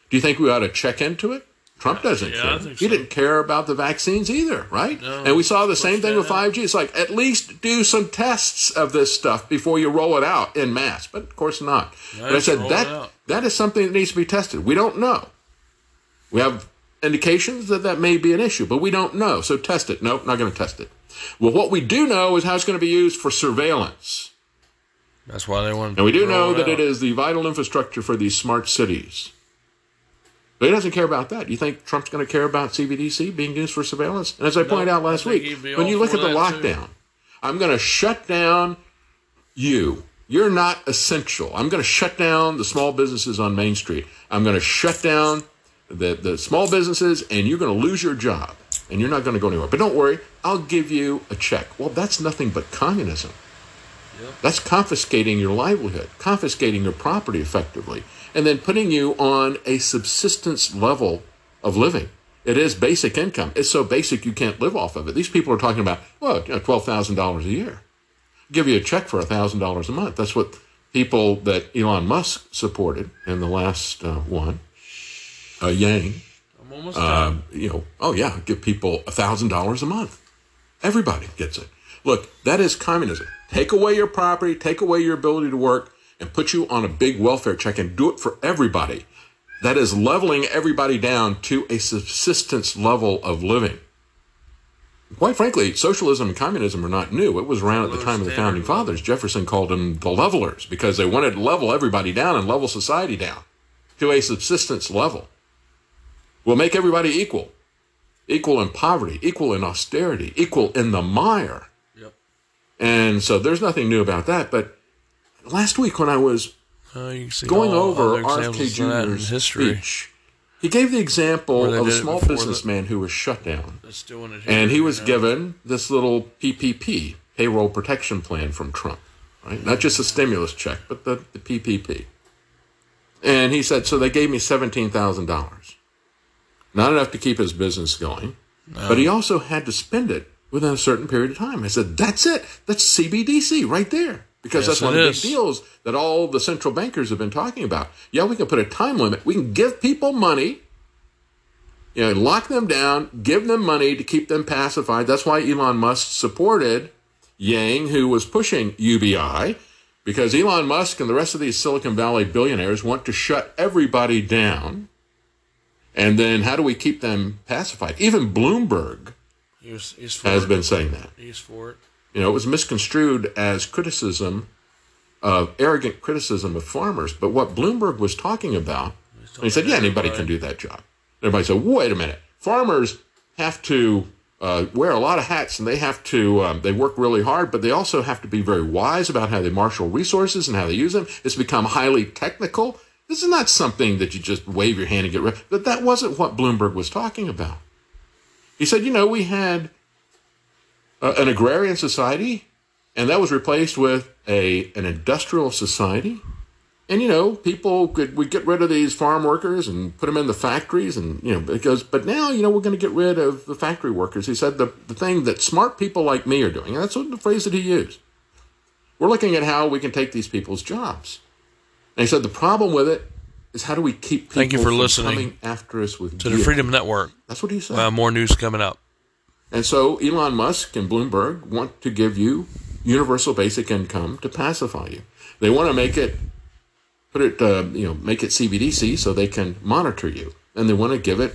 Do you think we ought to check into it? Trump doesn't Yeah, care. think He didn't care about the vaccines either, right? No, and we saw the same thing with 5G. It's like, at least do some tests of this stuff before you roll it out in mass. But of course not. No, but I said that that is something that needs to be tested. We don't know. We have indications that that may be an issue, but we don't know. So test it. Nope, not going to test it. Well, what we do know is how it's going to be used for surveillance. That's why they want. And we do know that out. it is the vital infrastructure for these smart cities. But he doesn't care about that. You think Trump's going to care about CBDC being used for surveillance? And as I pointed out last week, when you look at the that, too. lockdown, I'm going to shut down you. You're not essential. I'm going to shut down the small businesses on Main Street. I'm going to shut down the, the small businesses, and you're going to lose your job, and you're not going to go anywhere. But don't worry, I'll give you a check. Well, that's nothing but communism. That's confiscating your livelihood, confiscating your property effectively, and then putting you on a subsistence level of living. It is basic income. It's so basic you can't live off of it. These people are talking about, well, you know, $12,000 a year. Give you a check for $1,000 a month. That's what people that Elon Musk supported in the last uh, one, uh, Yang, I'm almost uh, you know, oh yeah, give people $1,000 a month. Everybody gets it. Look, that is communism. Take away your property, take away your ability to work, and put you on a big welfare check and do it for everybody. That is leveling everybody down to a subsistence level of living. Quite frankly, socialism and communism are not new. It was around at the time of the founding fathers. Jefferson called them the levelers because they wanted to level everybody down and level society down to a subsistence level. We'll make everybody equal equal in poverty, equal in austerity, equal in the mire. Yep. And so there's nothing new about that. But last week when I was Uh, you can see going over RFK of that in Jr.'s history. speech, he gave the example of a small before the- businessman who was shut down. And he was now. given this little PPP, payroll protection plan from Trump, right? Not just a stimulus check, but the, the PPP. And he said, so they gave me $17,000. Not enough to keep his business going, but he also had to spend it within a certain period of time. I said, that's it. That's CBDC right there. Because Yes, that's one of the big deals that all the central bankers have been talking about. Yeah, we can put a time limit. We can give people money you know, lock them down, give them money to keep them pacified. That's why Elon Musk supported Yang, who was pushing UBI, because Elon Musk and the rest of these Silicon Valley billionaires want to shut everybody down. And then how do we keep them pacified? Even Bloomberg he's has been saying that. He's for it. You know, it was misconstrued as criticism of arrogant criticism of farmers. But what Bloomberg was talking about, he said, yeah, anybody can do that job. Everybody said, wait a minute. Farmers have to uh, wear a lot of hats and they have to, um, they work really hard, but they also have to be very wise about how they marshal resources and how they use them. It's become highly technical. This is not something that you just wave your hand and get rid of But that wasn't what Bloomberg was talking about. He said, you know, we had uh, an agrarian society, and that was replaced with a an industrial society. And you know, people could we get rid of these farm workers and put them in the factories, and you know, because but now you know we're going to get rid of the factory workers. He said the the thing that smart people like me are doing. And that's what the phrase that he used. We're looking at how we can take these people's jobs. And he said the problem with it is how do we keep people Thank you for listening coming after us with To the? Freedom Network. That's what he said. Uh, more news coming up. And so Elon Musk and Bloomberg want to give you universal basic income to pacify you. They want to make it, put it, uh, you know, make it CBDC so they can monitor you. And they want to give it